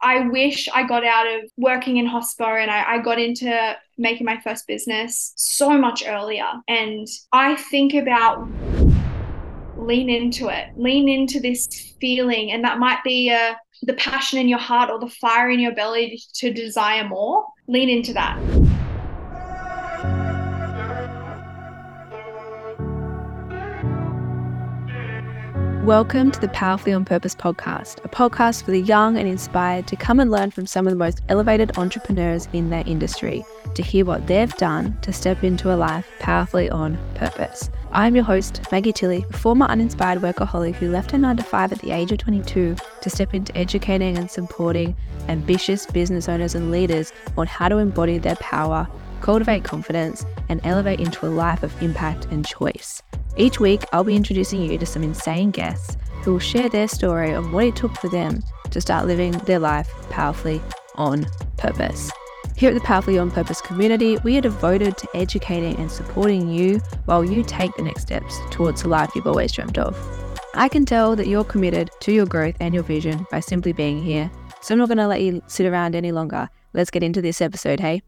I wish I got out of working in hospo and I, I got into making my first business so much earlier. And I think about lean into it, lean into this feeling. And that might be uh, the passion in your heart or the fire in your belly to desire more. Lean into that. Welcome to the Powerfully on Purpose podcast, a podcast for the young and inspired to come and learn from some of the most elevated entrepreneurs in their industry, to hear what they've done to step into a life powerfully on purpose. I'm your host, Maggie Tilley, a former uninspired workaholic who left her 9 to 5 at the age of 22 to step into educating and supporting ambitious business owners and leaders on how to embody their power, cultivate confidence, and elevate into a life of impact and choice. Each week, I'll be introducing you to some insane guests who will share their story of what it took for them to start living their life powerfully on purpose. Here at the Powerfully on Purpose community, we are devoted to educating and supporting you while you take the next steps towards the life you've always dreamt of. I can tell that you're committed to your growth and your vision by simply being here. So I'm not going to let you sit around any longer. Let's get into this episode, hey?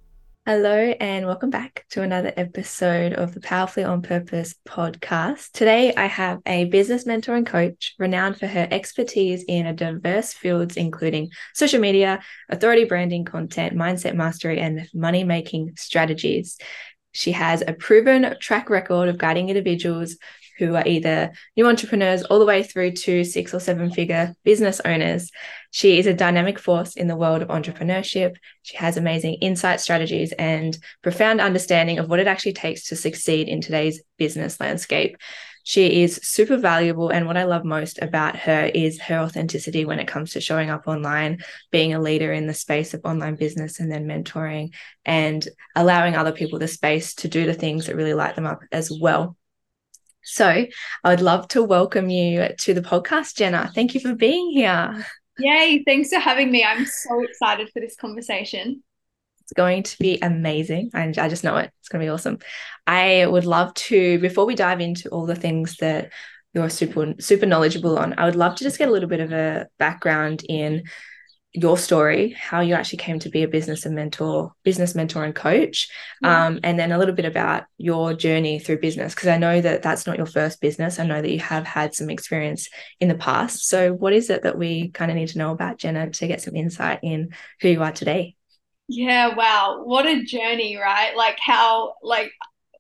Hello, and welcome back to another episode of the Powerfully on Purpose podcast. Today, I have a business mentor and coach renowned for her expertise in a diverse fields, including social media, authority branding, content, mindset mastery, and money making strategies. She has a proven track record of guiding individuals who are either new entrepreneurs all the way through to six or seven figure business owners. She is a dynamic force in the world of entrepreneurship. She has amazing insight strategies and profound understanding of what it actually takes to succeed in today's business landscape. She is super valuable. And what I love most about her is her authenticity when it comes to showing up online, being a leader in the space of online business, and then mentoring and allowing other people the space to do the things that really light them up as well. So I would love to welcome you to the podcast, Jenna. Thank you for being here. Yay, thanks for having me. I'm so excited for this conversation. It's going to be amazing. And I just know it. It's going to be awesome. I would love to, before we dive into all the things that you're super super knowledgeable on, I would love to just get a little bit of a background in your story, how you actually came to be a business and mentor, business mentor and coach, yeah. um, and then a little bit about your journey through business, because I know that that's not your first business. I know that you have had some experience in the past. So, what is it that we kind of need to know about Jenna to get some insight in who you are today? Yeah, wow, what a journey, right? Like how, like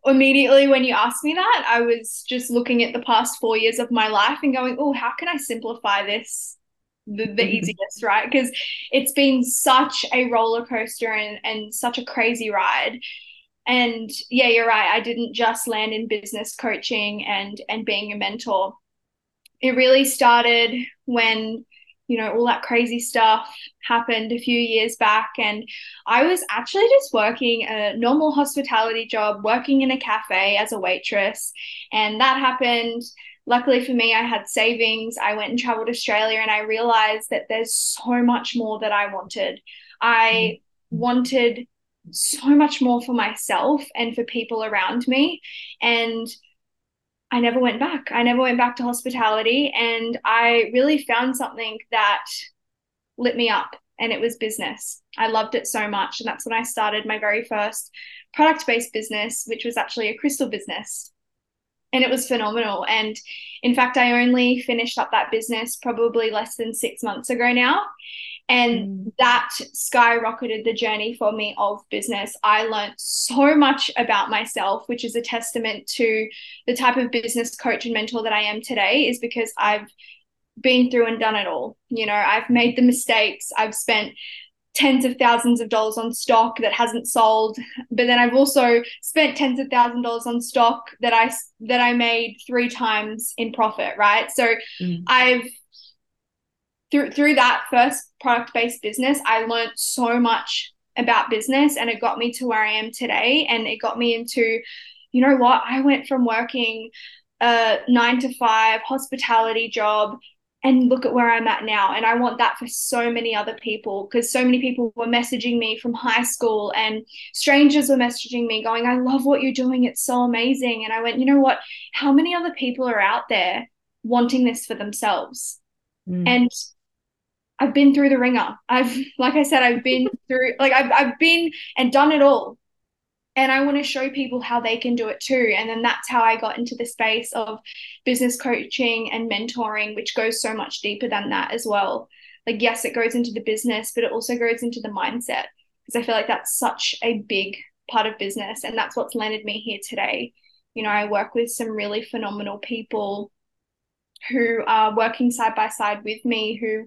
immediately when you asked me that, I was just looking at the past four years of my life and going, oh, how can I simplify this the, the mm-hmm. easiest, right? Because it's been such a roller coaster and, and such a crazy ride. And yeah, you're right. I didn't just land in business coaching and and being a mentor. It really started when you know all that crazy stuff happened a few years back and i was actually just working a normal hospitality job working in a cafe as a waitress and that happened luckily for me, I had savings. I went and traveled Australia and I realized that there's so much more that I wanted. I mm-hmm. wanted so much more for myself and for people around me. And I never went back. I never went back to hospitality. And I really found something that lit me up, and it was business. I loved it so much. And that's when I started my very first product based business, which was actually a crystal business and it was phenomenal. And in fact, I only finished up that business probably less than six months ago now. And mm. that skyrocketed the journey for me of business. I learned so much about myself, which is a testament to the type of business coach and mentor that I am today, is because I've been through and done it all. You know, I've made the mistakes, I've spent tens of thousands of dollars on stock that hasn't sold. But then i've also spent tens of thousands of dollars on stock that i that i made three times in profit right? So mm. i've through through that first product based business i learned so much about business and it got me to where i am today and it got me into you know what? I went from working a 9 to 5 hospitality job and look at where I'm at now. And I want that for so many other people because so many people were messaging me from high school and strangers were messaging me going, I love what you're doing. It's so amazing. And I went, you know what? How many other people are out there wanting this for themselves? Mm. And I've been through the ringer. I've, like I said, I've been through, like, I've, I've been and done it all. And I want to show people how they can do it too. And then that's how I got into the space of business coaching and mentoring, which goes so much deeper than that as well. Like, yes, it goes into the business, but it also goes into the mindset because I feel like that's such a big part of business. And that's what's landed me here today. You know, I work with some really phenomenal people who are working side by side with me who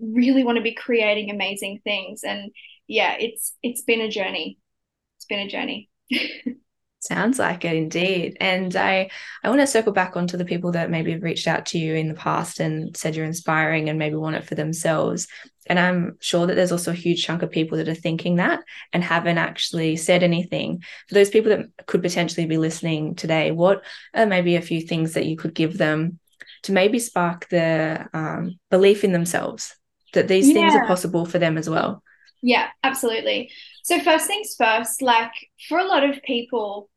really want to be creating amazing things and yeah it's it's been a journey been a journey Sounds like it indeed. And I I want to circle back onto the people that maybe have reached out to you in the past and said you're inspiring and maybe want it for themselves. And I'm sure that there's also a huge chunk of people that are thinking that and haven't actually said anything. For those people that could potentially be listening today, what are maybe a few things that you could give them to maybe spark the um, belief in themselves that these yeah. things are possible for them as well. Yeah, absolutely. So first things first, like for a lot of people,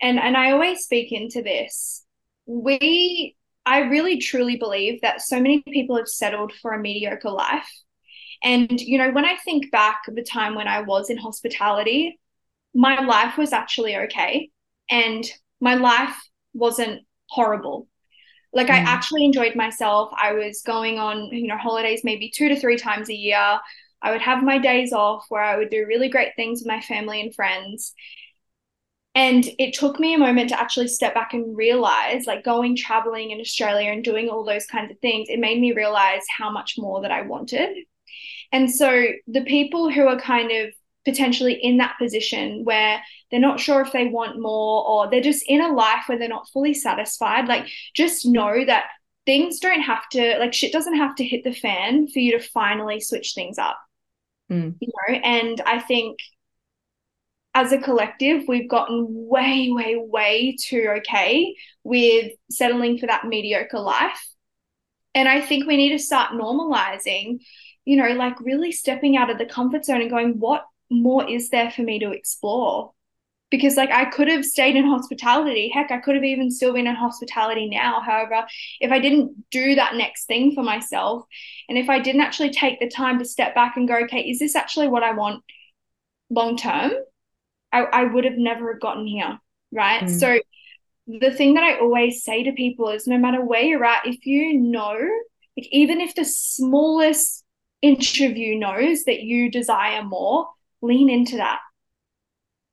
and and I always speak into this, we I really truly believe that so many people have settled for a mediocre life. And you know, when I think back of the time when I was in hospitality, my life was actually okay and my life wasn't horrible like mm. I actually enjoyed myself. I was going on, you know, holidays maybe two to three times a year. I would have my days off where I would do really great things with my family and friends. And it took me a moment to actually step back and realize, like going traveling in Australia and doing all those kinds of things, it made me realize how much more that I wanted. And so the people who are kind of potentially in that position where they're not sure if they want more or they're just in a life where they're not fully satisfied like just know that things don't have to like shit doesn't have to hit the fan for you to finally switch things up mm. you know and i think as a collective we've gotten way way way too okay with settling for that mediocre life and i think we need to start normalizing you know like really stepping out of the comfort zone and going what more is there for me to explore? Because like I could have stayed in hospitality. Heck, I could have even still been in hospitality now. However, if I didn't do that next thing for myself, and if I didn't actually take the time to step back and go, okay, is this actually what I want long term? I, I would have never gotten here. Right. Mm. So the thing that I always say to people is no matter where you're at, if you know, like even if the smallest interview knows that you desire more, lean into that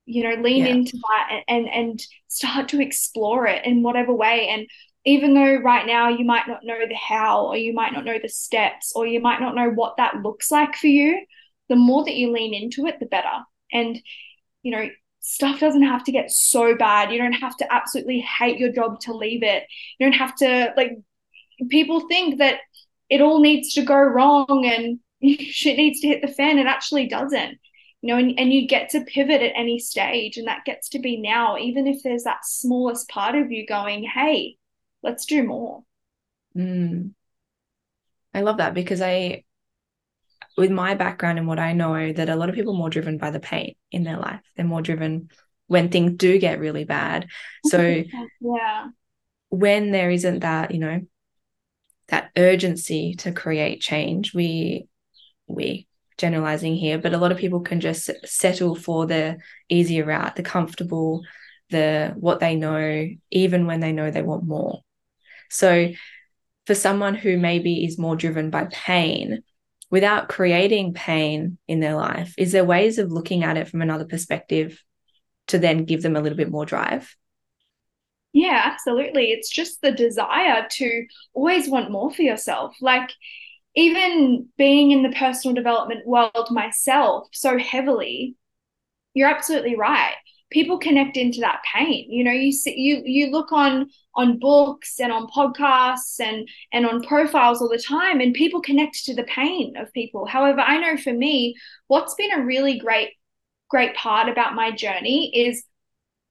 you know lean yeah. into that and, and and start to explore it in whatever way. And even though right now you might not know the how or you might not know the steps or you might not know what that looks like for you the more that you lean into it the better. And you know stuff doesn't have to get so bad. You don't have to absolutely hate your job to leave it. You don't have to like people think that it all needs to go wrong and shit needs to hit the fan. It actually doesn't you know, and, and you get to pivot at any stage, and that gets to be now, even if there's that smallest part of you going, hey, let's do more. Mm. I love that because I, with my background and what I know, that a lot of people are more driven by the pain in their life. They're more driven when things do get really bad. So, yeah, when there isn't that, you know, that urgency to create change, we, we generalizing here, but a lot of people can just settle for the easier route, the comfortable, the what they know, even when they know they want more. So, for someone who maybe is more driven by pain, without creating pain in their life, is there ways of looking at it from another perspective to then give them a little bit more drive? Yeah, absolutely. It's just the desire to always want more for yourself. Like, even being in the personal development world myself so heavily, you're absolutely right. People connect into that pain. You know, you see, you you look on on books and on podcasts and and on profiles all the time, and people connect to the pain of people. However, I know for me, what's been a really great great part about my journey is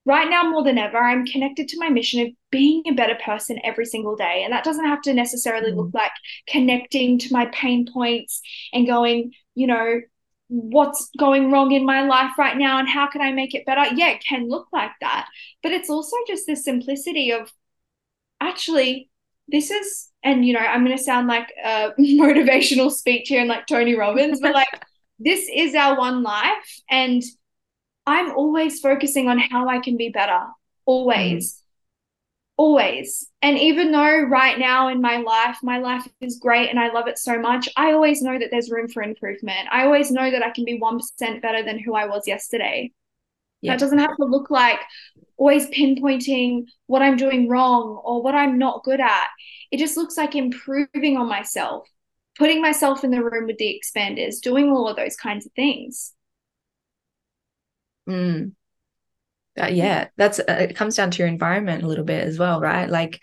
right now more than ever, I'm connected to my mission of being a better person every single day. And that doesn't have to necessarily mm. look like connecting to my pain points and going, you know, what's going wrong in my life right now and how can I make it better? Yeah, it can look like that. But it's also just the simplicity of actually this is and you know i'm going to sound like a motivational speech here and like tony robbins but like this is our one life and i'm always focusing on how i can be better always mm. always and even though right now in my life my life is great and i love it so much i always know that there's room for improvement i always know that i can be 1% better than who i was yesterday yeah. that doesn't have to look like always pinpointing what i'm doing wrong or what i'm not good at it just looks like improving on myself, putting myself in the room with the expanders, doing all of those kinds of things. Mm. Uh, yeah, that's uh, it comes down to your environment a little bit as well, right? Like,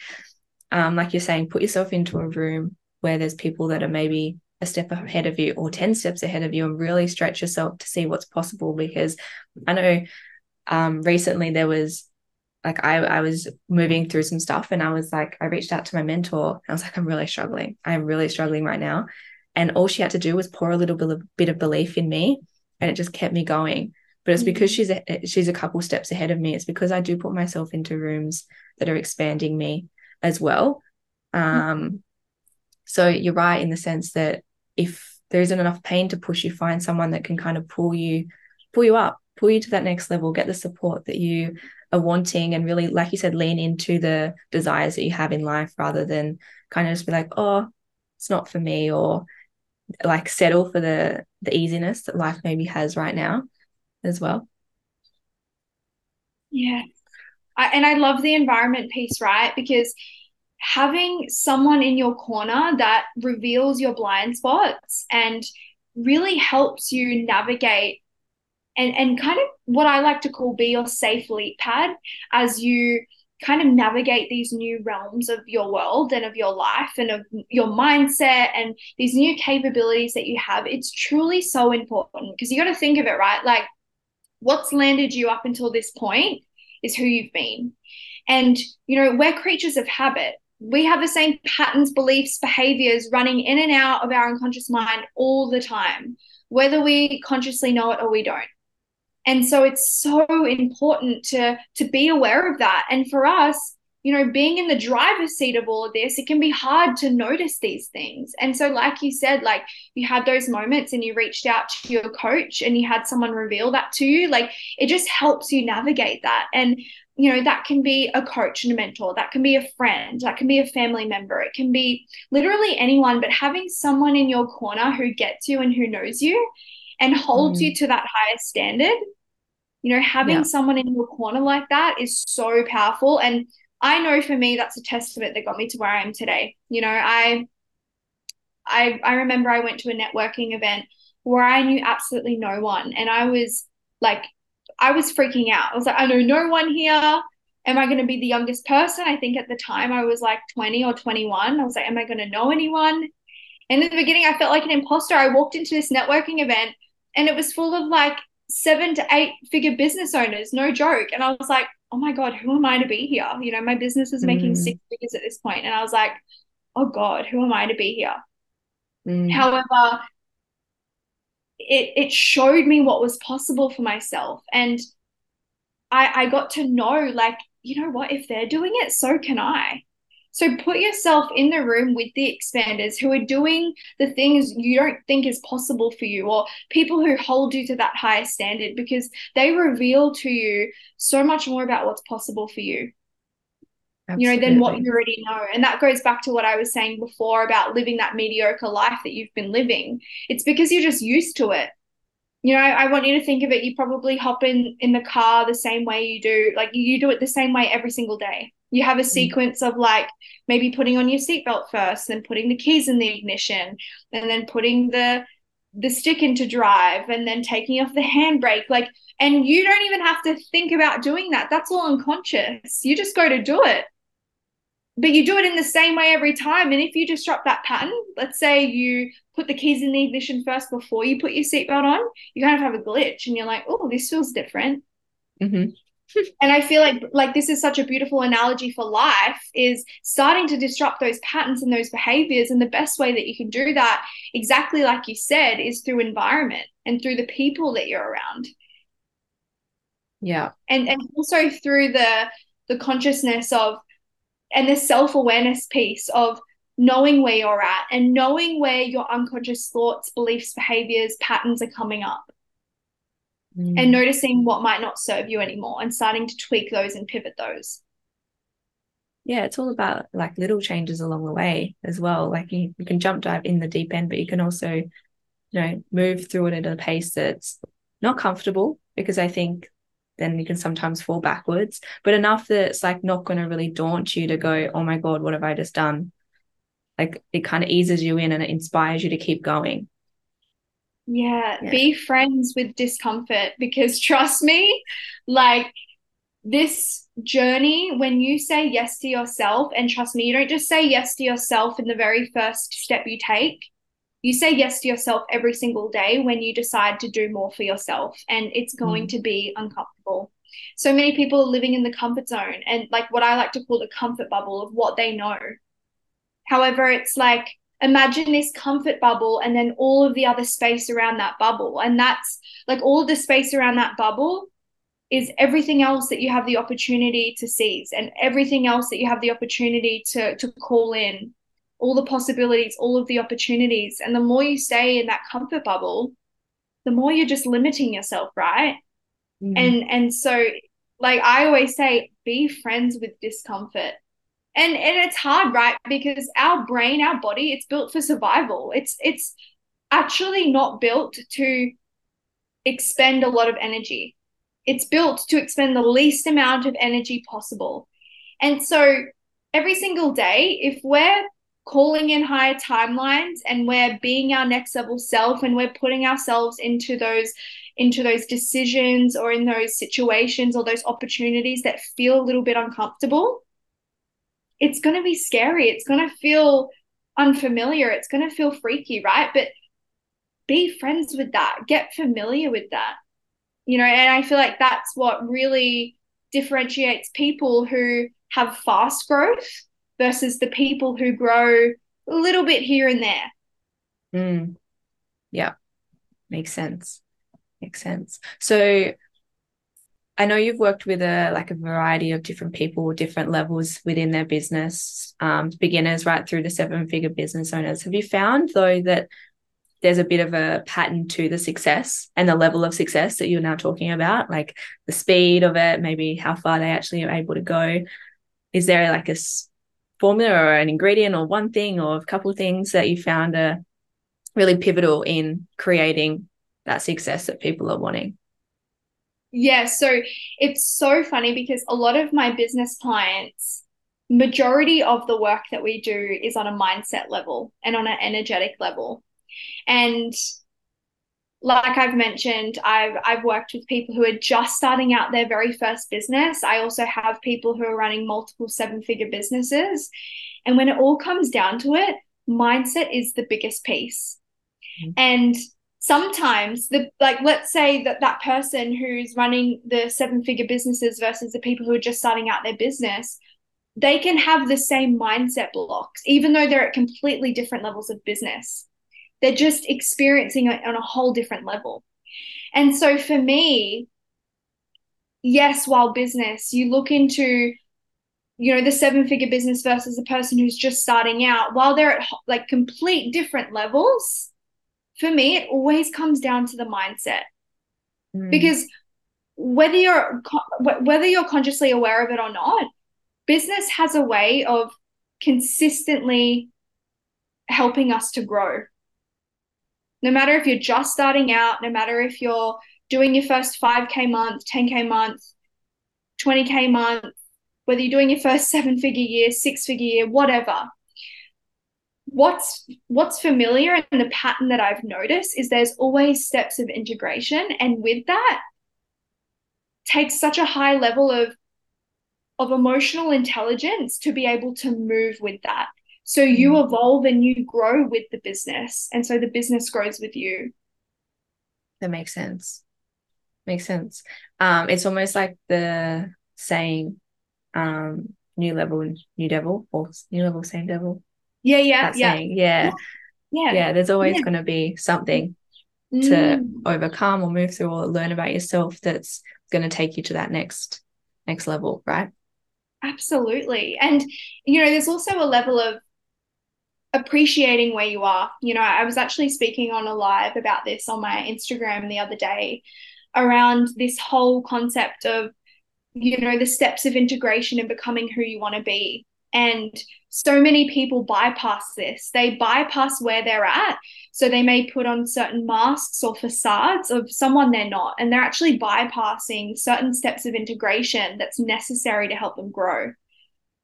um, like you're saying, put yourself into a room where there's people that are maybe a step ahead of you or 10 steps ahead of you and really stretch yourself to see what's possible because i know um, recently there was like I, I was moving through some stuff and I was like, I reached out to my mentor. I was like, I'm really struggling. I'm really struggling right now. And all she had to do was pour a little bit of, bit of belief in me and it just kept me going. But it's because mm-hmm. she's a, she's a couple steps ahead of me. It's because I do put myself into rooms that are expanding me as well. Mm-hmm. Um, so you're right in the sense that if there isn't enough pain to push you, find someone that can kind of pull you, pull you up, pull you to that next level, get the support that you are wanting and really like you said lean into the desires that you have in life rather than kind of just be like oh it's not for me or like settle for the the easiness that life maybe has right now as well. Yeah. I, and i love the environment piece right? Because having someone in your corner that reveals your blind spots and really helps you navigate and and kind of what I like to call be your safe leap pad as you kind of navigate these new realms of your world and of your life and of your mindset and these new capabilities that you have. It's truly so important because you got to think of it right? Like what's landed you up until this point is who you've been. And you know we're creatures of habit. We have the same patterns beliefs behaviors running in and out of our unconscious mind all the time whether we consciously know it or we don't. And so it's so important to to be aware of that. And for us you know being in the driver's seat of all of this it can be hard to notice these things and so like you said like you had those moments and you reached out to your coach and you had someone reveal that to you like it just helps you navigate that and you know that can be a coach and a mentor that can be a friend that can be a family member it can be literally anyone but having someone in your corner who gets you and who knows you and holds mm. you to that higher standard you know, having yeah. someone in your corner like that is so powerful. And I know for me, that's a testament that got me to where I am today. You know, I, I, I remember I went to a networking event where I knew absolutely no one, and I was like, I was freaking out. I was like, I know no one here. Am I going to be the youngest person? I think at the time I was like 20 or 21. I was like, am I going to know anyone? And in the beginning, I felt like an imposter. I walked into this networking event and it was full of like seven to eight figure business owners, no joke. And I was like, oh my God, who am I to be here? You know, my business is making mm. six figures at this point. And I was like, oh God, who am I to be here? Mm. However, it it showed me what was possible for myself. And I I got to know like, you know what, if they're doing it, so can I. So put yourself in the room with the expanders who are doing the things you don't think is possible for you, or people who hold you to that higher standard because they reveal to you so much more about what's possible for you. Absolutely. You know, than what you already know. And that goes back to what I was saying before about living that mediocre life that you've been living. It's because you're just used to it you know i want you to think of it you probably hop in in the car the same way you do like you do it the same way every single day you have a mm. sequence of like maybe putting on your seatbelt first then putting the keys in the ignition and then putting the the stick into drive and then taking off the handbrake like and you don't even have to think about doing that that's all unconscious you just go to do it but you do it in the same way every time. And if you disrupt that pattern, let's say you put the keys in the ignition first before you put your seatbelt on, you kind of have a glitch and you're like, oh, this feels different. Mm-hmm. And I feel like like this is such a beautiful analogy for life is starting to disrupt those patterns and those behaviors. And the best way that you can do that, exactly like you said, is through environment and through the people that you're around. Yeah. And and also through the the consciousness of and the self-awareness piece of knowing where you're at and knowing where your unconscious thoughts, beliefs, behaviors, patterns are coming up. Mm. And noticing what might not serve you anymore and starting to tweak those and pivot those. Yeah, it's all about like little changes along the way as well. Like you, you can jump dive in the deep end, but you can also, you know, move through it at a pace that's not comfortable because I think then you can sometimes fall backwards, but enough that it's like not going to really daunt you to go, oh my God, what have I just done? Like it kind of eases you in and it inspires you to keep going. Yeah, yeah, be friends with discomfort because trust me, like this journey, when you say yes to yourself, and trust me, you don't just say yes to yourself in the very first step you take. You say yes to yourself every single day when you decide to do more for yourself, and it's going mm. to be uncomfortable. So many people are living in the comfort zone and like what I like to call the comfort bubble of what they know. However, it's like imagine this comfort bubble and then all of the other space around that bubble. And that's like all the space around that bubble is everything else that you have the opportunity to seize and everything else that you have the opportunity to to call in all the possibilities all of the opportunities and the more you stay in that comfort bubble the more you're just limiting yourself right mm. and and so like i always say be friends with discomfort and and it's hard right? Because our brain our body it's built for survival. It's it's actually not built to expend a lot of energy. It's built to expend the least amount of energy possible. And so every single day if we're calling in higher timelines and we're being our next level self and we're putting ourselves into those into those decisions or in those situations or those opportunities that feel a little bit uncomfortable it's going to be scary. It's going to feel unfamiliar. It's going to feel freaky, right? But be friends with that. Get familiar with that. You know, and I feel like that's what really differentiates people who have fast growth versus the people who grow a little bit here and there. Mm. Yeah, makes sense. Makes sense. So I know you've worked with a like a variety of different people, different levels within their business, um, beginners right through to seven figure business owners. Have you found though that there's a bit of a pattern to the success and the level of success that you're now talking about, like the speed of it, maybe how far they actually are able to go? Is there like a formula or an ingredient or one thing or a couple of things that you found are really pivotal in creating that success that people are wanting? Yeah, so it's so funny because a lot of my business clients, majority of the work that we do is on a mindset level and on an energetic level. And like I've mentioned, I've I've worked with people who are just starting out their very first business. I also have people who are running multiple seven-figure businesses. And when it all comes down to it, mindset is the biggest piece. Mm-hmm. And sometimes the like let's say that that person who's running the seven figure businesses versus the people who are just starting out their business they can have the same mindset blocks even though they're at completely different levels of business. They're just experiencing it on a whole different level. And so for me yes while business you look into you know the seven figure business versus the person who's just starting out while they're at like complete different levels for me, it always comes down to the mindset. Mm. Because whether you're whether you're consciously aware of it or not, business has a way of consistently helping us to grow. No matter if you're just starting out, no matter if you're doing your first 5k month, 10k month, 20k month, whether you're doing your first seven figure year, six figure year, whatever, what's what's familiar and the pattern that I've noticed is there's always steps of integration. And with that takes such a high level of of emotional intelligence to be able to move with that. So you mm. evolve and you grow with the business. And so the business grows with you. That makes sense. Makes sense. Um it's almost like the saying um new level new devil or new level same devil yeah, yeah, yeah. Saying. yeah. Yeah. Yeah. There's always yeah. going to be something mm. to overcome or move through or learn about yourself that's going to take you to that next next level, right? Absolutely. And, you know, there's also a level of appreciating where you are. You know, I was actually speaking on a live about this on my Instagram the other day around this whole concept of, you know, the steps of integration and becoming who you want to be. And so many people bypass this. They bypass where they're at. So they may put on certain masks or facades of someone they're not. And they're actually bypassing certain steps of integration that's necessary to help them grow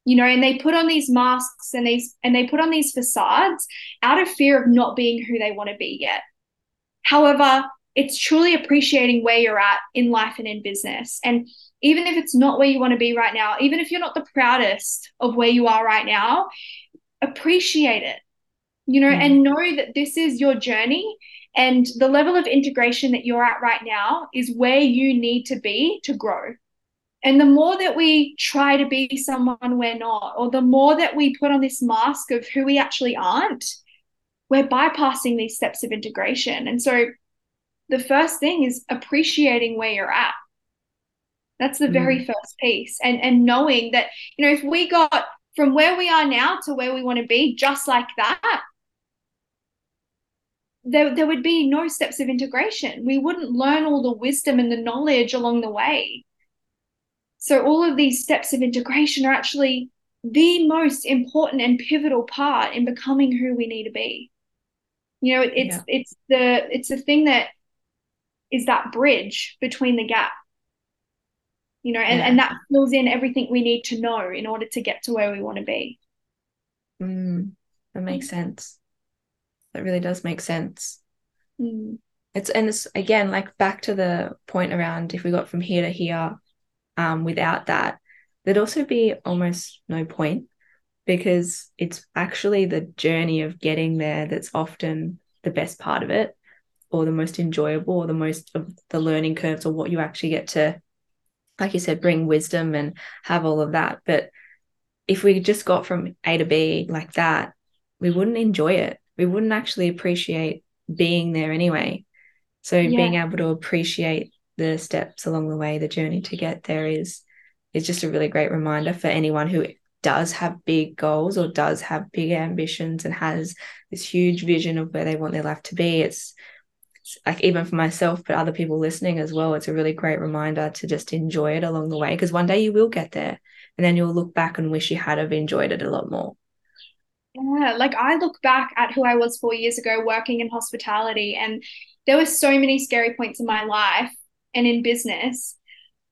you know and they put on these masks and these and they put on these facades out of fear of not being who they want to be yet however it's truly appreciating where you're at in life and in business and even if it's not where you want to be right now even if you're not the proudest of where you are right now appreciate it you know mm. and know that this is your journey and the level of integration that you're at right now is where you need to be to grow and the more that we try to be someone we're not, or the more that we put on this mask of who we actually aren't, we're bypassing these steps of integration. And so the first thing is appreciating where you're at. That's the mm. very first piece. And and knowing that, you know, if we got from where we are now to where we want to be just like that, there, there would be no steps of integration. We wouldn't learn all the wisdom and the knowledge along the way. So all of these steps of integration are actually the most important and pivotal part in becoming who we need to be. You know, it, it's yeah. it's the it's the thing that is that bridge between the gap. You know, and, yeah. and that fills in everything we need to know in order to get to where we want to be. Mm, that makes sense. That really does make sense. Mm. It's and it's again like back to the point around if we got from here to here, um, without that, there'd also be almost no point because it's actually the journey of getting there that's often the best part of it or the most enjoyable or the most of the learning curves or what you actually get to like you said bring wisdom and have all of that but if we just got from a to b like that we wouldn't enjoy it we wouldn't actually appreciate being there anyway so yeah. being able to appreciate the steps along the way, the journey to get there is is just a really great reminder for anyone who does have big goals or does have big ambitions and has this huge vision of where they want their life to be. It's, it's like even for myself, but other people listening as well, it's a really great reminder to just enjoy it along the way because one day you will get there and then you'll look back and wish you had have enjoyed it a lot more. Yeah, like I look back at who I was four years ago working in hospitality, and there were so many scary points in my life and in business.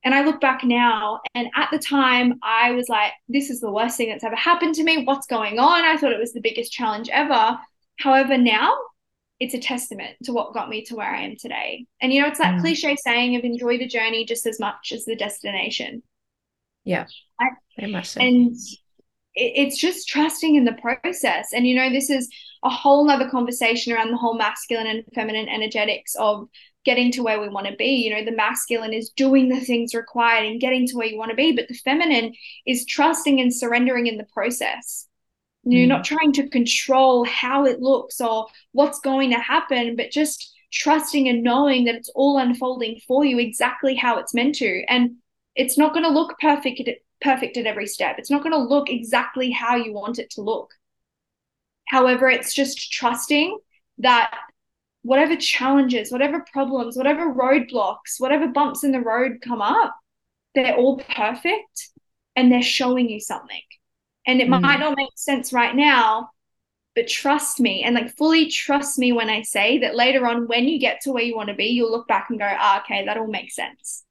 And I look back now, and at the time, I was like, this is the worst thing that's ever happened to me. What's going on? I thought it was the biggest challenge ever. However, now it's a testament to what got me to where I am today. And, you know, it's that mm. cliche saying of enjoy the journey just as much as the destination. Yeah. very much so. And it's just trusting in the process. And, you know, this is a whole nother conversation around the whole masculine and feminine energetics of getting to where we want to be. You know, the masculine is doing the things required and getting to where you want to be, but the feminine is trusting and surrendering in the process. You're mm. not trying to control how it looks or what's going to happen, but just trusting and knowing that it's all unfolding for you exactly how it's meant to. And it's not going to look perfect at, perfect at every step. It's not going to look exactly how you want it to look. However, it's just trusting that whatever challenges, whatever problems, whatever roadblocks, whatever bumps in the road come up, they're all perfect and they're showing you something. And it mm. might not make sense right now, but trust me and like fully trust me when I say that later on, when you get to where you want to be, you'll look back and go, ah, okay, that all makes sense.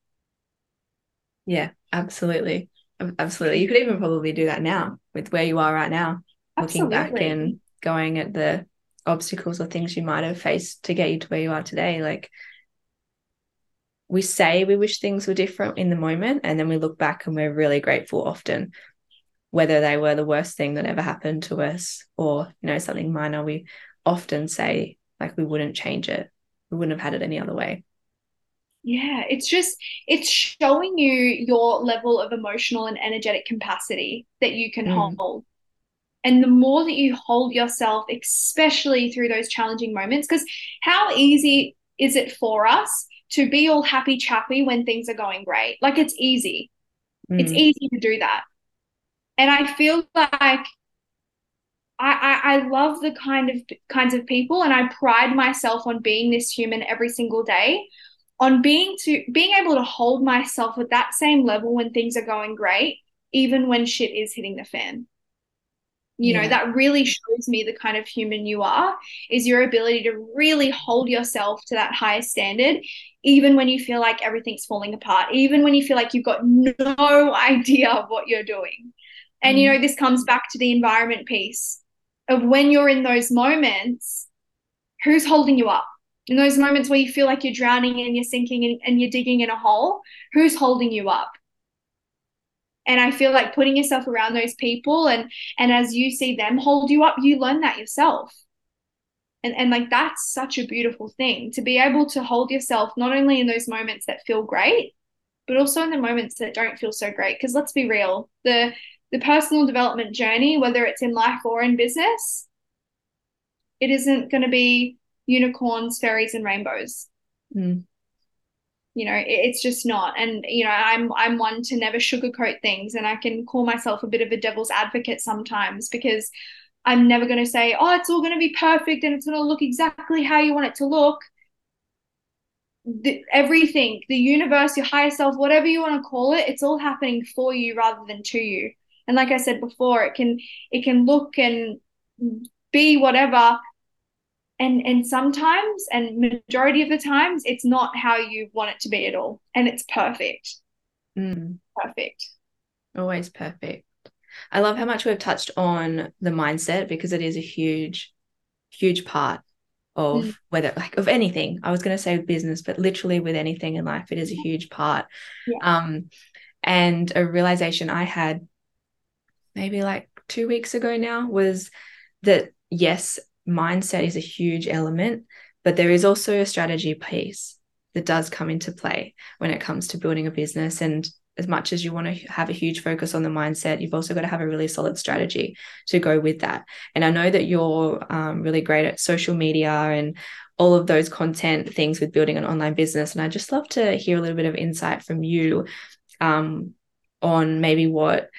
Yeah, absolutely. Absolutely. You could even probably do that now with where you are right now, absolutely. looking back and going at the obstacles or things you might have faced to get you to where you are today like we say we wish things were different in the moment and then we look back and we're really grateful often whether they were the worst thing that ever happened to us or you know something minor we often say like we wouldn't change it we wouldn't have had it any other way yeah it's just it's showing you your level of emotional and energetic capacity that you can mm. hold and the more that you hold yourself, especially through those challenging moments, because how easy is it for us to be all happy chappy when things are going great? Like it's easy. Mm. It's easy to do that. And I feel like I, I, I love the kind of kinds of people and I pride myself on being this human every single day on being to being able to hold myself at that same level when things are going great even when shit is hitting the fan you yeah. know that really shows me the kind of human you are is your ability to really hold yourself to that higher standard even when you feel like everything's falling apart even when you feel like you've got no idea what you're doing and mm. you know this comes back to the environment piece of when you're in those moments who's holding you up? In those moments where you feel like you're drowning and you're sinking and, and you're digging in a hole who's holding you up? And i feel like putting yourself around those people and and as you see them hold you up you learn that yourself. And and like that's such a beautiful thing to be able to hold yourself not only in those moments that feel great but also in the moments that don't feel so great. Because let's be real the the personal development journey whether it's in life or in business it isn't going to be unicorns fairies and rainbows. Mm. You know it, it's just not. And you know i'm i'm one to never sugarcoat things and i can call myself a bit of a devil's advocate sometimes because i'm never going to say oh it's all going to be perfect and it's going to look exactly how you want it to look. The, everything the universe your higher self whatever you want to call it it's all happening for you rather than to you and like i said before it can it can look and be whatever. And and sometimes and majority of the times it's not how you want it to be at all. And it's perfect. Mm. perfect. Always perfect. I love how much we've touched on the mindset because it is a huge huge part of mm. whether like of anything. I was going to say business but literally with anything in life it is a huge part. Yeah. um and a realization i had maybe like two weeks ago now was that yes mindset is a huge element, but there is also a strategy piece that does come into play when it comes to building a business. And as much as you want to have a huge focus on the mindset, you've also got to have a really solid strategy to go with that. And I know that you're um, really great at social media and all of those content things with building an online business. And I just love to hear a little bit of insight from you um, on maybe what,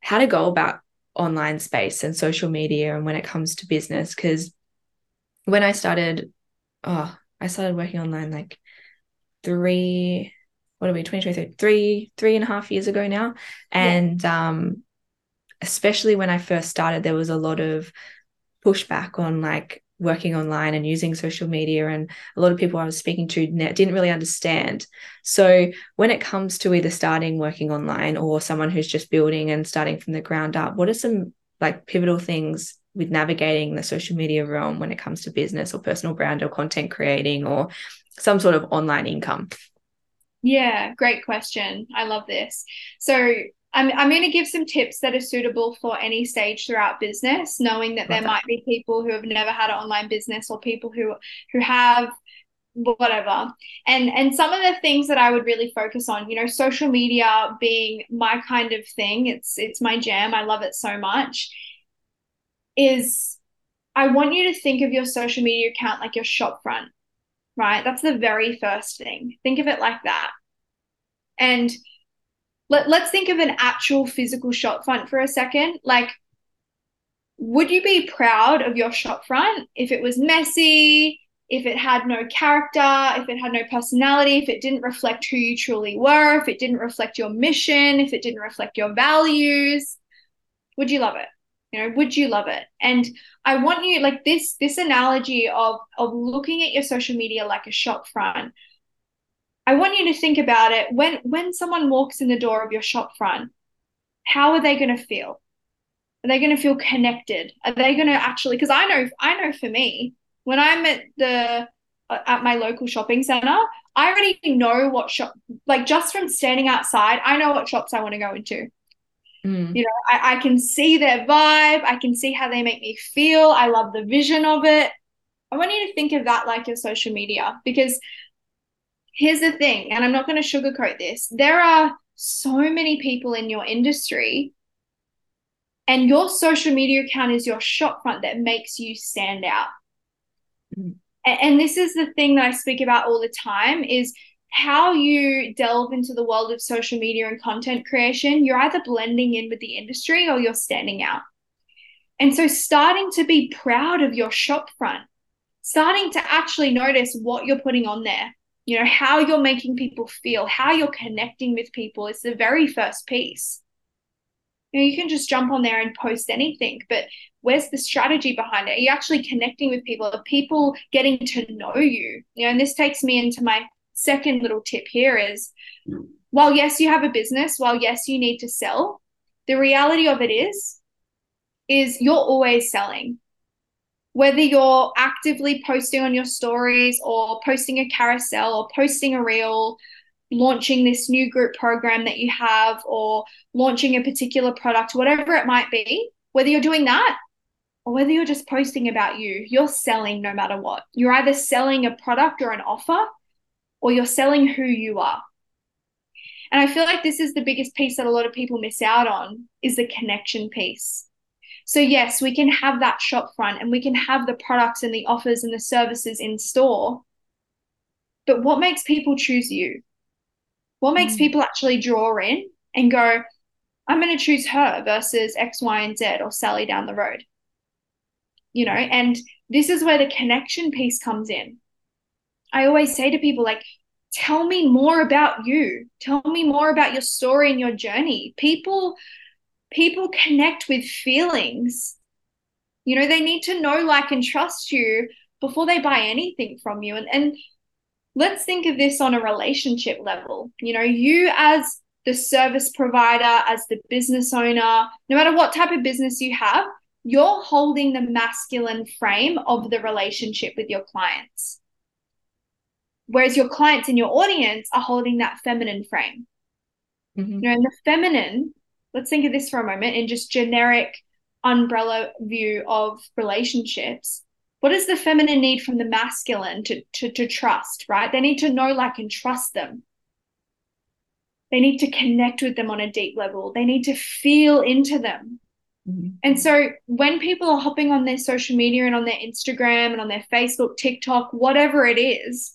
how to go about online space and social media and when it comes to business because when i started oh i started working online like three what are we 2023 three three and a half years ago now and yeah. um especially when i first started there was a lot of pushback on like working online and using social media and a lot of people i was speaking to didn't really understand. So when it comes to either starting working online or someone who's just building and starting from the ground up what are some like pivotal things with navigating the social media realm when it comes to business or personal brand or content creating or some sort of online income? Yeah great question. I love this. So I'm, I'm going to give some tips that are suitable for any stage throughout business, knowing that there might be people who have never had an online business or people who who have whatever. And and some of the things that i would really focus on you know social media being my kind of thing it's it's my jam i love it so much is i want you to think of your social media account like your shop front right? That's the very first thing. Think of it like that. And let, let's think of an actual physical shop front for a second. Like, would you be proud of your shop front if it was messy, if it had no character, if it had no personality, if it didn't reflect who you truly were, if it didn't reflect your mission, if it didn't reflect your values? Would you love it? You know, would you love it? And I want you like this this analogy of of looking at your social media like a shop front. I want you to think about it when when someone walks in the door of your shop front, how are they going to feel? Are they going to feel connected? Are they going to actually because I know I know for me, when I'm at the at my local shopping center, I already know what shop like just from standing outside, I know what shops I want to go into. Mm. You know, I, I can see their vibe, I can see how they make me feel. I love the vision of it. I want you to think of that like your social media because here's the thing, and I'm not going to sugarcoat this. There are so many people in your industry, and your social media account is your shopfront that makes you stand out. Mm-hmm. And, and this is the thing that I speak about all the time is how you delve into the world of social media and content creation, you're either blending in with the industry or you're standing out. And so, starting to be proud of your shop front, starting to actually notice what you're putting on there, you know, how you're making people feel, how you're connecting with people is the very first piece. You know, you can just jump on there and post anything, but where's the strategy behind it? Are you actually connecting with people? Are people getting to know you? You know, and this takes me into my second little tip here is while yes, you have a business, while yes, you need to sell, the reality of it is, is you're always selling. Whether you're actively posting on your stories or posting a carousel or posting a reel, launching this new group program that you have or launching a particular product, whatever it might be, whether you're doing that or whether you're just posting about you, you're selling no matter what. You're either selling a product or an offer or you're selling who you are. And I feel like this is the biggest piece that a lot of people miss out on is the connection piece. So yes, we can have that shop front and we can have the products and the offers and the services in store. But what makes people choose you? What makes mm. people actually draw in and go, I'm going to choose her versus X, Y, and Z or Sally down the road? You know, and this is where the connection piece comes in. I always say to people, like, tell me more about you. Tell me more about your story and your journey. People, people connect with feelings. You know, they need to know, like, and trust you before they buy anything from you. And and let's think of this on a relationship level. You know, you as the service provider, as the business owner, no matter what type of business you have, you're holding the masculine frame of the relationship with your clients whereas your clients and your audience are holding that feminine frame mm-hmm. you know and the feminine let's think of this for a moment in just generic umbrella view of relationships. What does the feminine need from the masculine to, to, to trust right? They need to know like and trust them. They need to connect with them on a deep level. They need to feel into them. Mm-hmm. and so when people are hopping on their social media and on their instagram and on their facebook tiktok whatever it is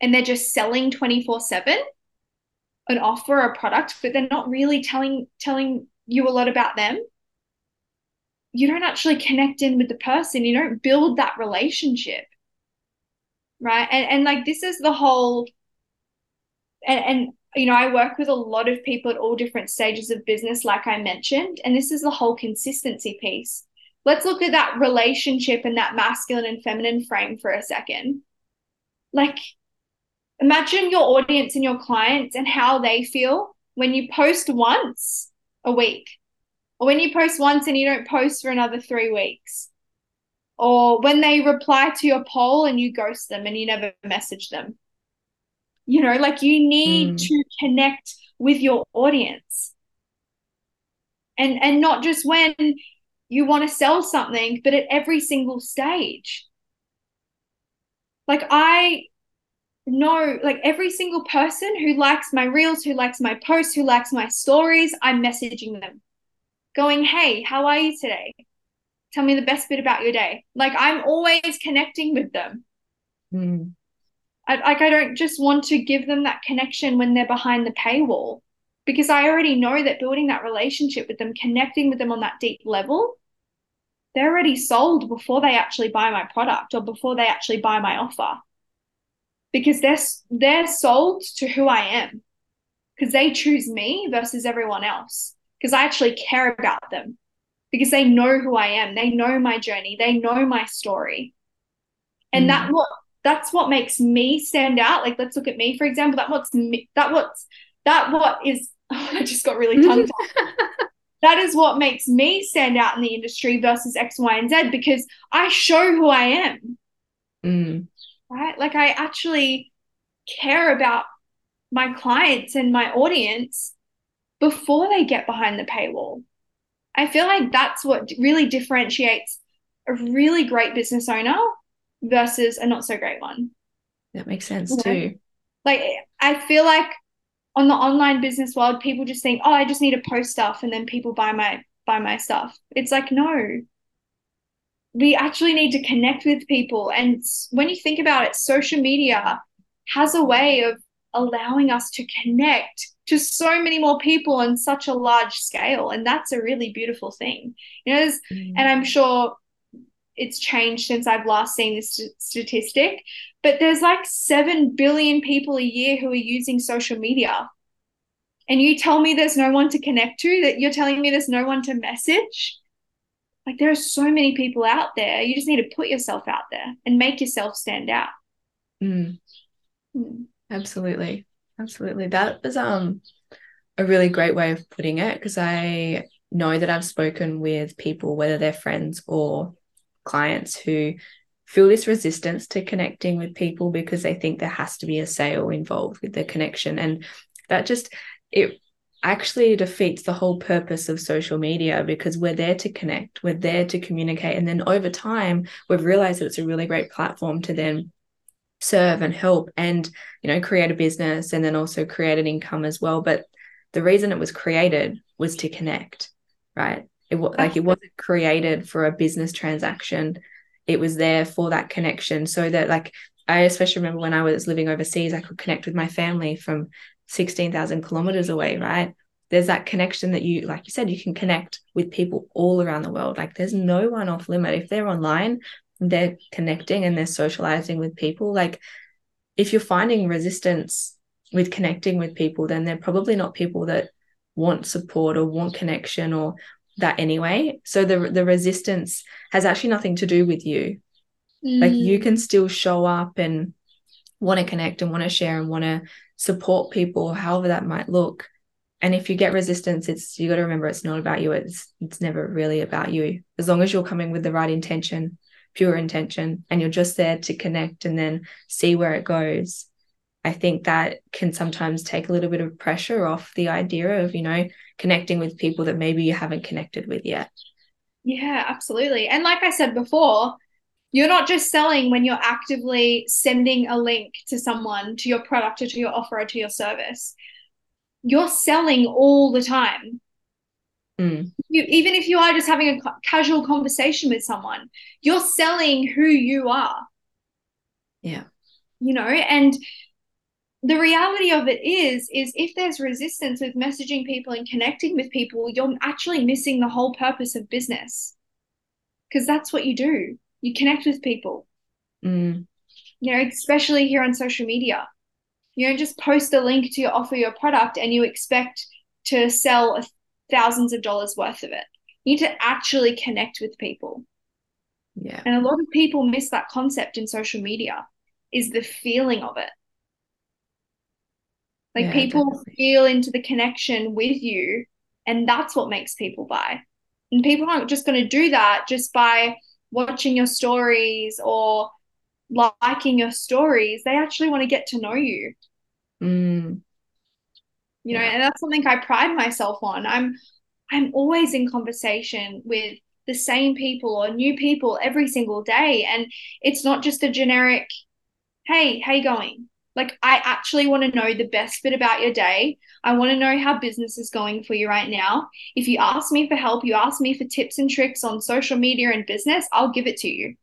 and they're just selling 24 7 an offer a product but they're not really telling telling you a lot about them. You don't actually connect in with the person. You don't build that relationship right? And and like this is the whole and and you know i work with a lot of people at all different stages of business like i mentioned and this is the whole consistency piece. Let's look at that relationship and that masculine and feminine frame for a second. Like imagine your audience and your clients and how they feel when you post once a week or when you post once and you don't post for another three weeks or when they reply to your poll and you ghost them and you never message them. You know like you need mm. to connect with your audience. And and not just when you want to sell something but at every single stage. Like i know like every single person who likes my reels, who likes my posts, who likes my stories, I'm messaging them, going, Hey, how are you today? Tell me the best bit about your day. Like I'm always connecting with them. Mm. I, like I don't just want to give them that connection when they're behind the paywall because I already know that building that relationship with them, connecting with them on that deep level, they're already sold before they actually buy my product or before they actually buy my offer because they're they're sold to who I am because they choose me versus everyone else because I actually care about them because they know who I am. They know my journey. They know my story. And mm. that what that's what makes me stand out. Like let's look at me for example. That what's me, that what's that what is oh, I just got really tongue that is what makes me stand out in the industry versus X, Y, and Z because I show who I am. Mm right? Like I actually care about my clients and my audience before they get behind the paywall. I feel like that's what really differentiates a really great business owner versus a not so great one. That makes sense you too. Like I feel like on the online business world, people just think, oh, I just need to post stuff and then people buy my buy my stuff. It's like, no, we actually need to connect with people. And when you think about it, social media has a way of allowing us to connect to so many more people on such a large scale. And that's a really beautiful thing. You know, mm. and I'm sure it's changed since I've last seen this st- statistic, but there's like 7 billion people a year who are using social media. And you tell me there's no one to connect to, that you're telling me there's no one to message. Like there are so many people out there. You just need to put yourself out there and make yourself stand out. Mm. Mm. Absolutely. Absolutely. That was um a really great way of putting it because I know that I've spoken with people, whether they're friends or clients, who feel this resistance to connecting with people because they think there has to be a sale involved with the connection. And that just it actually defeats the whole purpose of social media because we're there to connect, we're there to communicate. And then over time, we've realized that it's a really great platform to then serve and help and you know create a business and then also create an income as well. But the reason it was created was to connect right? It was like it wasn't created for a business transaction. It was there for that connection so that like i especially remember when i was living overseas i could connect with my family from 16,000 kilometers away right? There's that connection that you like you said you can connect with people all around the world. Like there's no one off limit. If they're online they're connecting and they're socializing with people. Like if you're finding resistance with connecting with people then they're probably not people that want support or want connection or that anyway. So the the resistance has actually nothing to do with you. Mm. like you mm. can still show up and want to connect and want to share and want to support people however that might look. And if you get resistance it's you got to remember it's not about you it's it's never really about you. As long as you're coming with the right intention pure intention and you're just there to connect and then see where it goes i think that can sometimes take a little bit of pressure off the idea of you know connecting with people that maybe you haven't connected with yet. Yeah absolutely. And like i said before you're not just selling when you're actively sending a link to someone to your product or to your offer or to your service you're selling all the time Mm. You, even if you are just having a casual conversation with someone, you're selling who you are. Yeah. You know, and the reality of it is is if there's resistance with messaging people and connecting with people, you're actually missing the whole purpose of business. Because that's what you do. You connect with people. Mm. You know, especially here on social media. You don't just post a link to your offer your product and you expect to sell thousands of dollars worth of it. You need to actually connect with people. Yeah. And a lot of people miss that concept in social media is the feeling of it. Like yeah, people definitely. feel into the connection with you, and that's what makes people buy. And people aren't just going to do that just by watching your stories or liking your stories. They actually want to get to know you. Mm you know, yeah. and that's something I pride myself on. I'm I'm always in conversation with the same people or new people every single day. And it's not just a generic, hey, how you going? Like I actually want to know the best bit about your day. I want to know how business is going for you right now. If you ask me for help, you ask me for tips and tricks on social media and business, I'll give it to you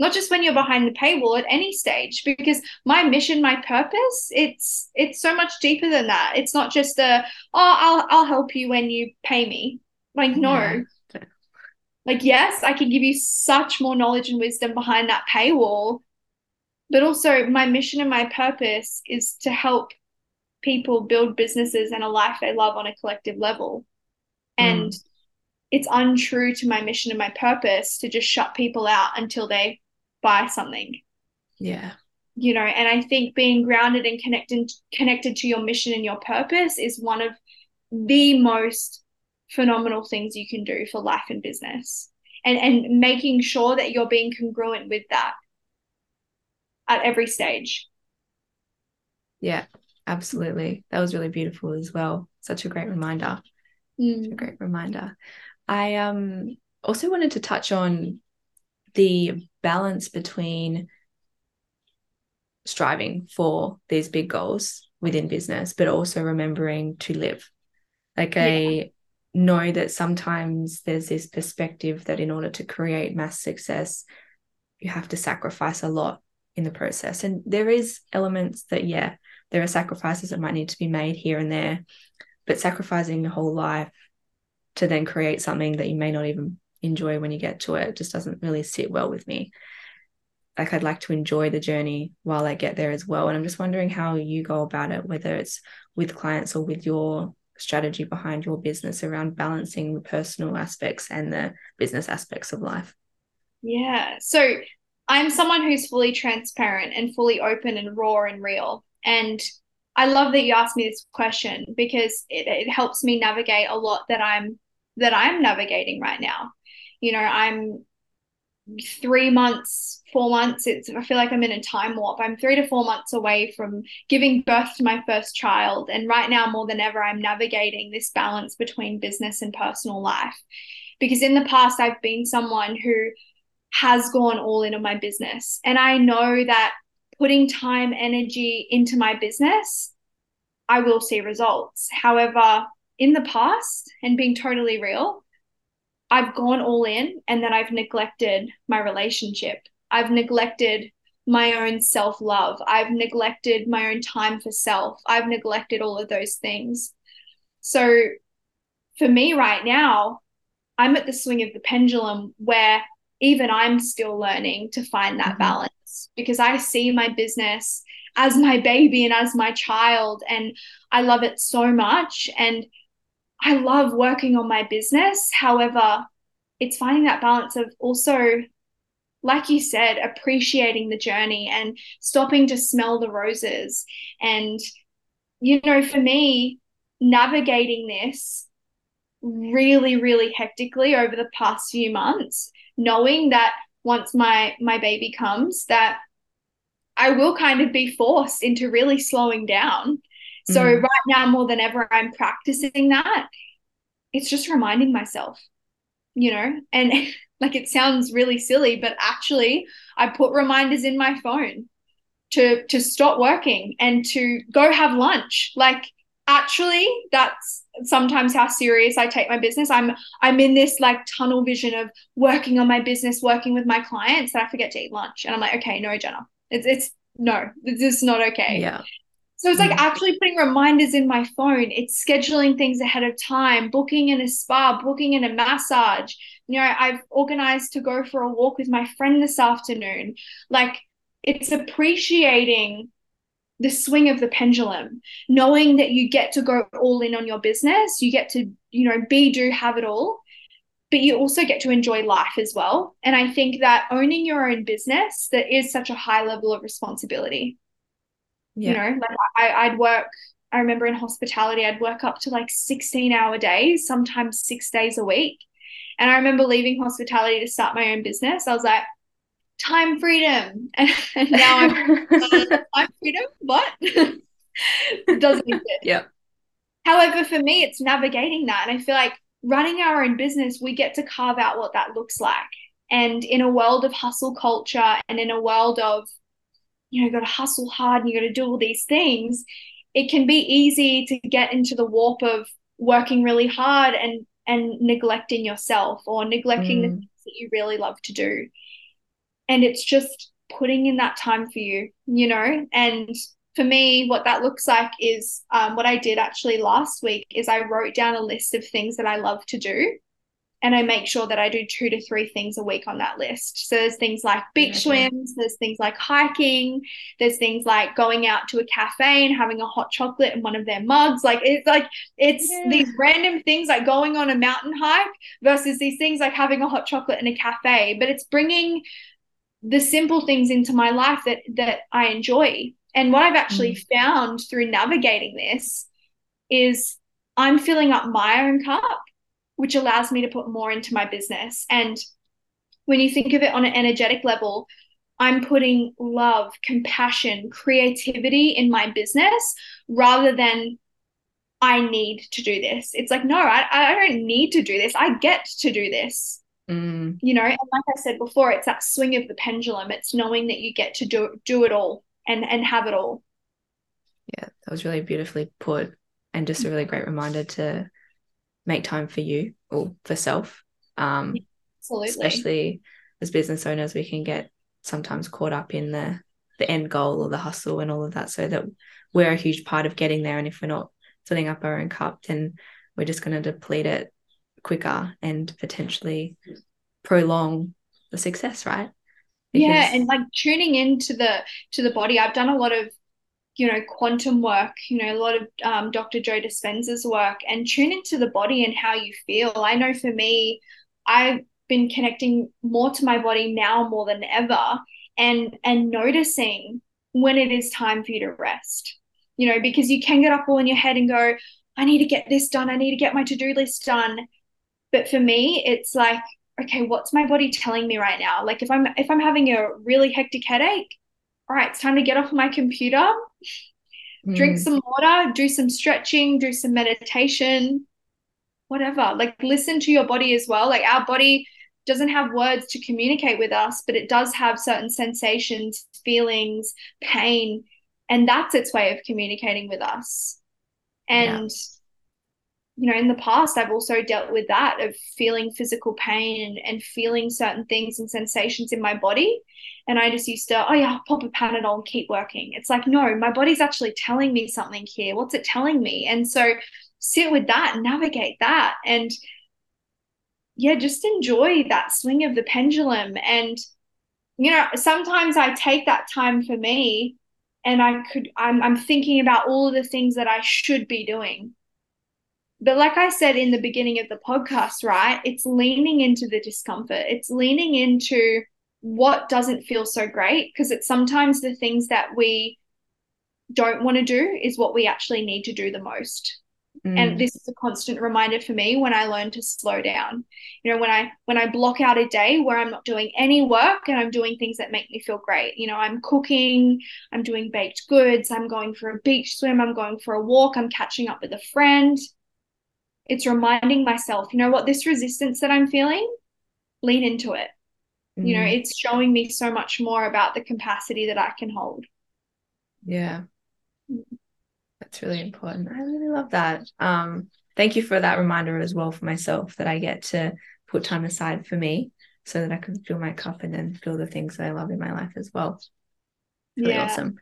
not just when you're behind the paywall at any stage because my mission my purpose it's it's so much deeper than that it's not just a oh i'll i'll help you when you pay me like no yeah. like yes i can give you such more knowledge and wisdom behind that paywall but also my mission and my purpose is to help people build businesses and a life they love on a collective level and mm. it's untrue to my mission and my purpose to just shut people out until they buy something. Yeah. You know, and I think being grounded and connected connected to your mission and your purpose is one of the most phenomenal things you can do for life and business. And and making sure that you're being congruent with that at every stage. Yeah, absolutely. That was really beautiful as well. Such a great reminder. Mm. A great reminder. I um also wanted to touch on the balance between striving for these big goals within business, but also remembering to live. Like yeah. I know that sometimes there's this perspective that in order to create mass success, you have to sacrifice a lot in the process. And there is elements that, yeah, there are sacrifices that might need to be made here and there but sacrificing your whole life to then create something that you may not even enjoy when you get to it just doesn't really sit well with me like I'd like to enjoy the journey while I get there as well. And I'm just wondering how you go about it, whether it's with clients or with your strategy behind your business around balancing the personal aspects and the business aspects of life. Yeah. So I'm someone who's fully transparent and fully open and raw and real. And I love that you asked me this question because it, it helps me navigate a lot that I'm that I'm navigating right now. You know, I'm three months, four months. It's I feel like I'm in a time warp. I'm three to four months away from giving birth to my first child. And right now, more than ever, I'm navigating this balance between business and personal life. Because in the past, I've been someone who has gone all into my business. And I know that putting time, energy into my business, I will see results. However, in the past, and being totally real, I've gone all in and then I've neglected my relationship. I've neglected my own self love. I've neglected my own time for self. I've neglected all of those things. So for me right now, I'm at the swing of the pendulum where even I'm still learning to find that mm-hmm. balance because I see my business as my baby and as my child and I love it so much and I love working on my business. However, it's finding that balance of also, like you said, appreciating the journey and stopping to smell the roses. And, you know, for me, navigating this really, really hectically over the past few months, knowing that once my my baby comes, that I will kind of be forced into really slowing down so mm. right now, more than ever, I'm practicing that. It's just reminding myself, you know, and like it sounds really silly, but actually, I put reminders in my phone to to stop working and to go have lunch. Like actually, that's sometimes how serious I take my business. I'm I'm in this like tunnel vision of working on my business, working with my clients that I forget to eat lunch. And I'm like, okay, no, Jenna, it's it's no, this is not okay. Yeah. So it's like mm. actually putting reminders in my phone. It's scheduling things ahead of time, booking in a spa, booking in a massage. You know, I've organized to go for a walk with my friend this afternoon. Like it's appreciating the swing of the pendulum, knowing that you get to go all in on your business, you get to, you know, be, do, have it all, but you also get to enjoy life as well. And I think that owning your own business, that is such a high level of responsibility. Yeah. You know, like I, I'd work, I remember in hospitality, I'd work up to like 16 hour days, sometimes six days a week. And I remember leaving hospitality to start my own business. I was like, time freedom. And, now I'm uh, time freedom. What? it doesn't exist. Yeah. However, for me, it's navigating that. And I feel like running our own business, we get to carve out what that looks like. And in a world of hustle culture and in a world of you know, you got to hustle hard and you got to do all these things, it can be easy to get into the warp of working really hard and and neglecting yourself or neglecting mm. the things that you really love to do. And it's just putting in that time for you, you know? And for me, what that looks like is um, what I did actually last week is I wrote down a list of things that I love to do and I make sure that I do two to three things a week on that list. So there's things like beach swims, there's things like hiking, there's things like going out to a cafe and having a hot chocolate in one of their mugs. Like it's like it's yeah. these random things like going on a mountain hike versus these things like having a hot chocolate in a cafe. But it's bringing the simple things into my life that that I enjoy. And what I've actually mm. found through navigating this is I'm filling up my own cup which allows me to put more into my business. And when you think of it on an energetic level, I'm putting love, compassion, creativity in my business rather than I need to do this. It's like, no, I, I don't need to do this. I get to do this. Mm. You know, and like I said before, it's that swing of the pendulum. It's knowing that you get to do do it all and and have it all. Yeah, that was really beautifully put and just a really great reminder to make time for you or for self. Um, Absolutely. Especially as business owners, we can get sometimes caught up in the the end goal or the hustle and all of that so that we're a huge part of getting there and if we're not filling up our own cup then we're just going to deplete it quicker and potentially prolong the success right? Because... yeah and like tuning into the to the body. I've done a lot of you know quantum work you know a lot of um, dr joe dispenza's work and tune into the body and how you feel. I know for me i've been connecting more to my body now more than ever and and noticing when it is time for you to rest. You know because you can get up all in your head and go i need to get this done. I need to get my to-do list done but for me it's like okay what's my body telling me right now like if i'm if i'm having a really hectic headache all right it's time to get off my computer mm. drink some water do some stretching do some meditation whatever like listen to your body as well like our body doesn't have words to communicate with us, but it does have certain sensations, feelings, pain, and that's its way of communicating with us. And yeah. You know, in the past, I've also dealt with that of feeling physical pain and, and feeling certain things and sensations in my body. And I just used to, oh yeah, pop a Panadol and keep working. It's like, no, my body's actually telling me something here. What's it telling me? And so sit with that navigate that. And yeah, just enjoy that swing of the pendulum. And, you know, sometimes I take that time for me and I could, I'm, I'm thinking about all of the things that I should be doing. But like I said in the beginning of the podcast, right, it's leaning into the discomfort, it's leaning into what doesn't feel so great because it's sometimes the things that we don't want to do is what we actually need to do the most. Mm. And this is a constant reminder for me when I learn to slow down. You know, when I when I block out a day where I'm not doing any work and I'm doing things that make me feel great. You know, I'm cooking, I'm doing baked goods, I'm going for a beach swim, I'm going for a walk, I'm catching up with a friend. It's reminding myself, you know what, this resistance that I'm feeling, lean into it. Mm. You know, mm. it's showing me so much more about the capacity that I can hold. Yeah. Mm. That's really important. I really love that. Um, thank you for that reminder as well for myself that I get to put time aside for me so that I can fill my cup and then fill the things that I love in my life as well. Really yeah. awesome.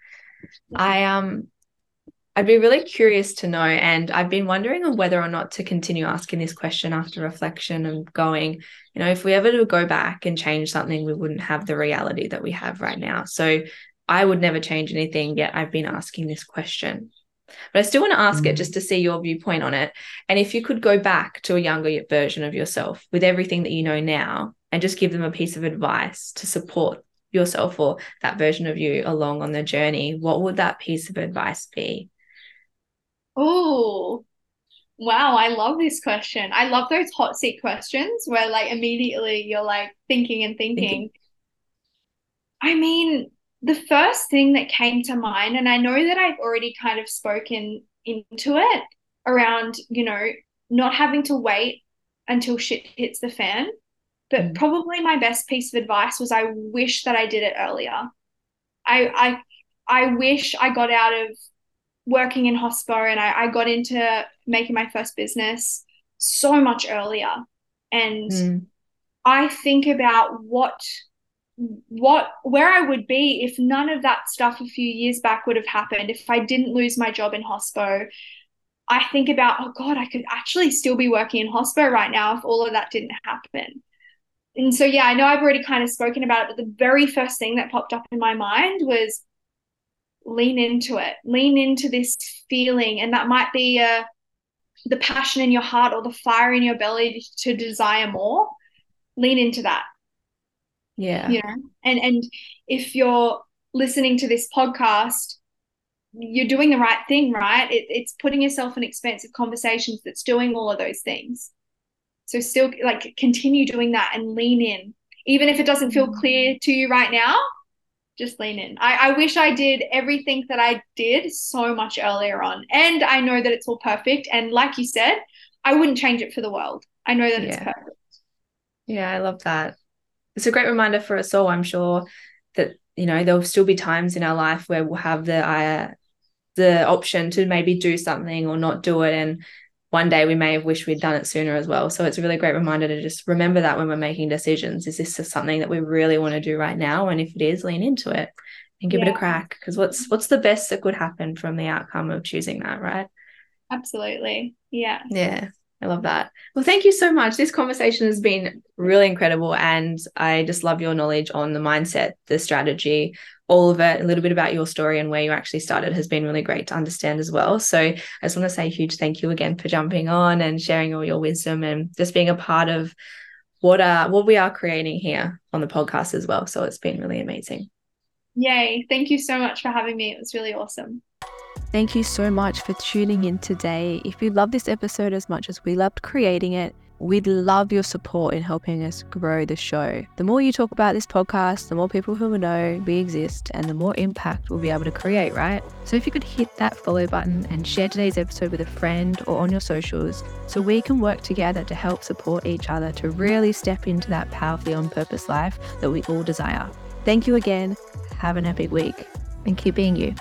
I um I'd be really curious to know, and I've been wondering on whether or not to continue asking this question after reflection and going, you know, if we ever to go back and change something, we wouldn't have the reality that we have right now. So I would never change anything, yet I've been asking this question. But I still want to ask it mm. just to see your viewpoint on it. And if you could go back to a younger version of yourself with everything that you know now and just give them a piece of advice to support yourself or that version of you along on the journey, what would that piece of advice be? Oh, wow. I love this question. I love those hot seat questions where, like, immediately you're like thinking and thinking. thinking. I mean, the first thing that came to mind, and I know that I've already kind of spoken into it around, you know, not having to wait until shit hits the fan. But mm. probably my best piece of advice was I wish that I did it earlier. I I I wish I got out of working in hospital and I, I got into making my first business so much earlier. And mm. I think about what what where I would be if none of that stuff a few years back would have happened, if I didn't lose my job in hospo, I think about, oh God, I could actually still be working in hospo right now if all of that didn't happen. And so yeah, I know I've already kind of spoken about it, but the very first thing that popped up in my mind was lean into it, lean into this feeling. And that might be uh, the passion in your heart or the fire in your belly to desire more. Lean into that yeah. You know, and and if you're listening to this podcast, you're doing the right thing, right? It, it's putting yourself in expensive conversations that's doing all of those things. So still like continue doing that and lean in. Even if it doesn't feel clear to you right now, just lean in. I, I wish I did everything that I did so much earlier on. And I know that it's all perfect. And like you said, I wouldn't change it for the world. I know that yeah. it's perfect. Yeah, I love that it's a great reminder for us all. I'm sure that you know there'll still be times in our life where we'll have the uh, the option to maybe do something or not do it, and one day we may have wished we'd done it sooner as well. So it's a really great reminder to just remember that when we're making decisions. Is this something that we really want to do right now? And if it is, lean into it. and give yeah. it a crack because what's what's the best that could happen from the outcome of choosing that right absolutely yeah yeah I love that. Well, thank you so much. This conversation has been really incredible. And I just love your knowledge on the mindset, the strategy, all of it, a little bit about your story and where you actually started has been really great to understand as well. So I just want to say a huge thank you again for jumping on and sharing all your wisdom and just being a part of what uh what we are creating here on the podcast as well. So it's been really amazing. Yay. Thank you so much for having me. It was really awesome. Thank you so much for tuning in today. If you love this episode as much as we loved creating it, we'd love your support in helping us grow the show. The more you talk about this podcast, the more people who will know we exist and the more impact we'll be able to create, right? So if you could hit that follow button and share today's episode with a friend or on your socials so we can work together to help support each other to really step into that powerfully on purpose life that we all desire. Thank you again. Have an epic week and keep being you.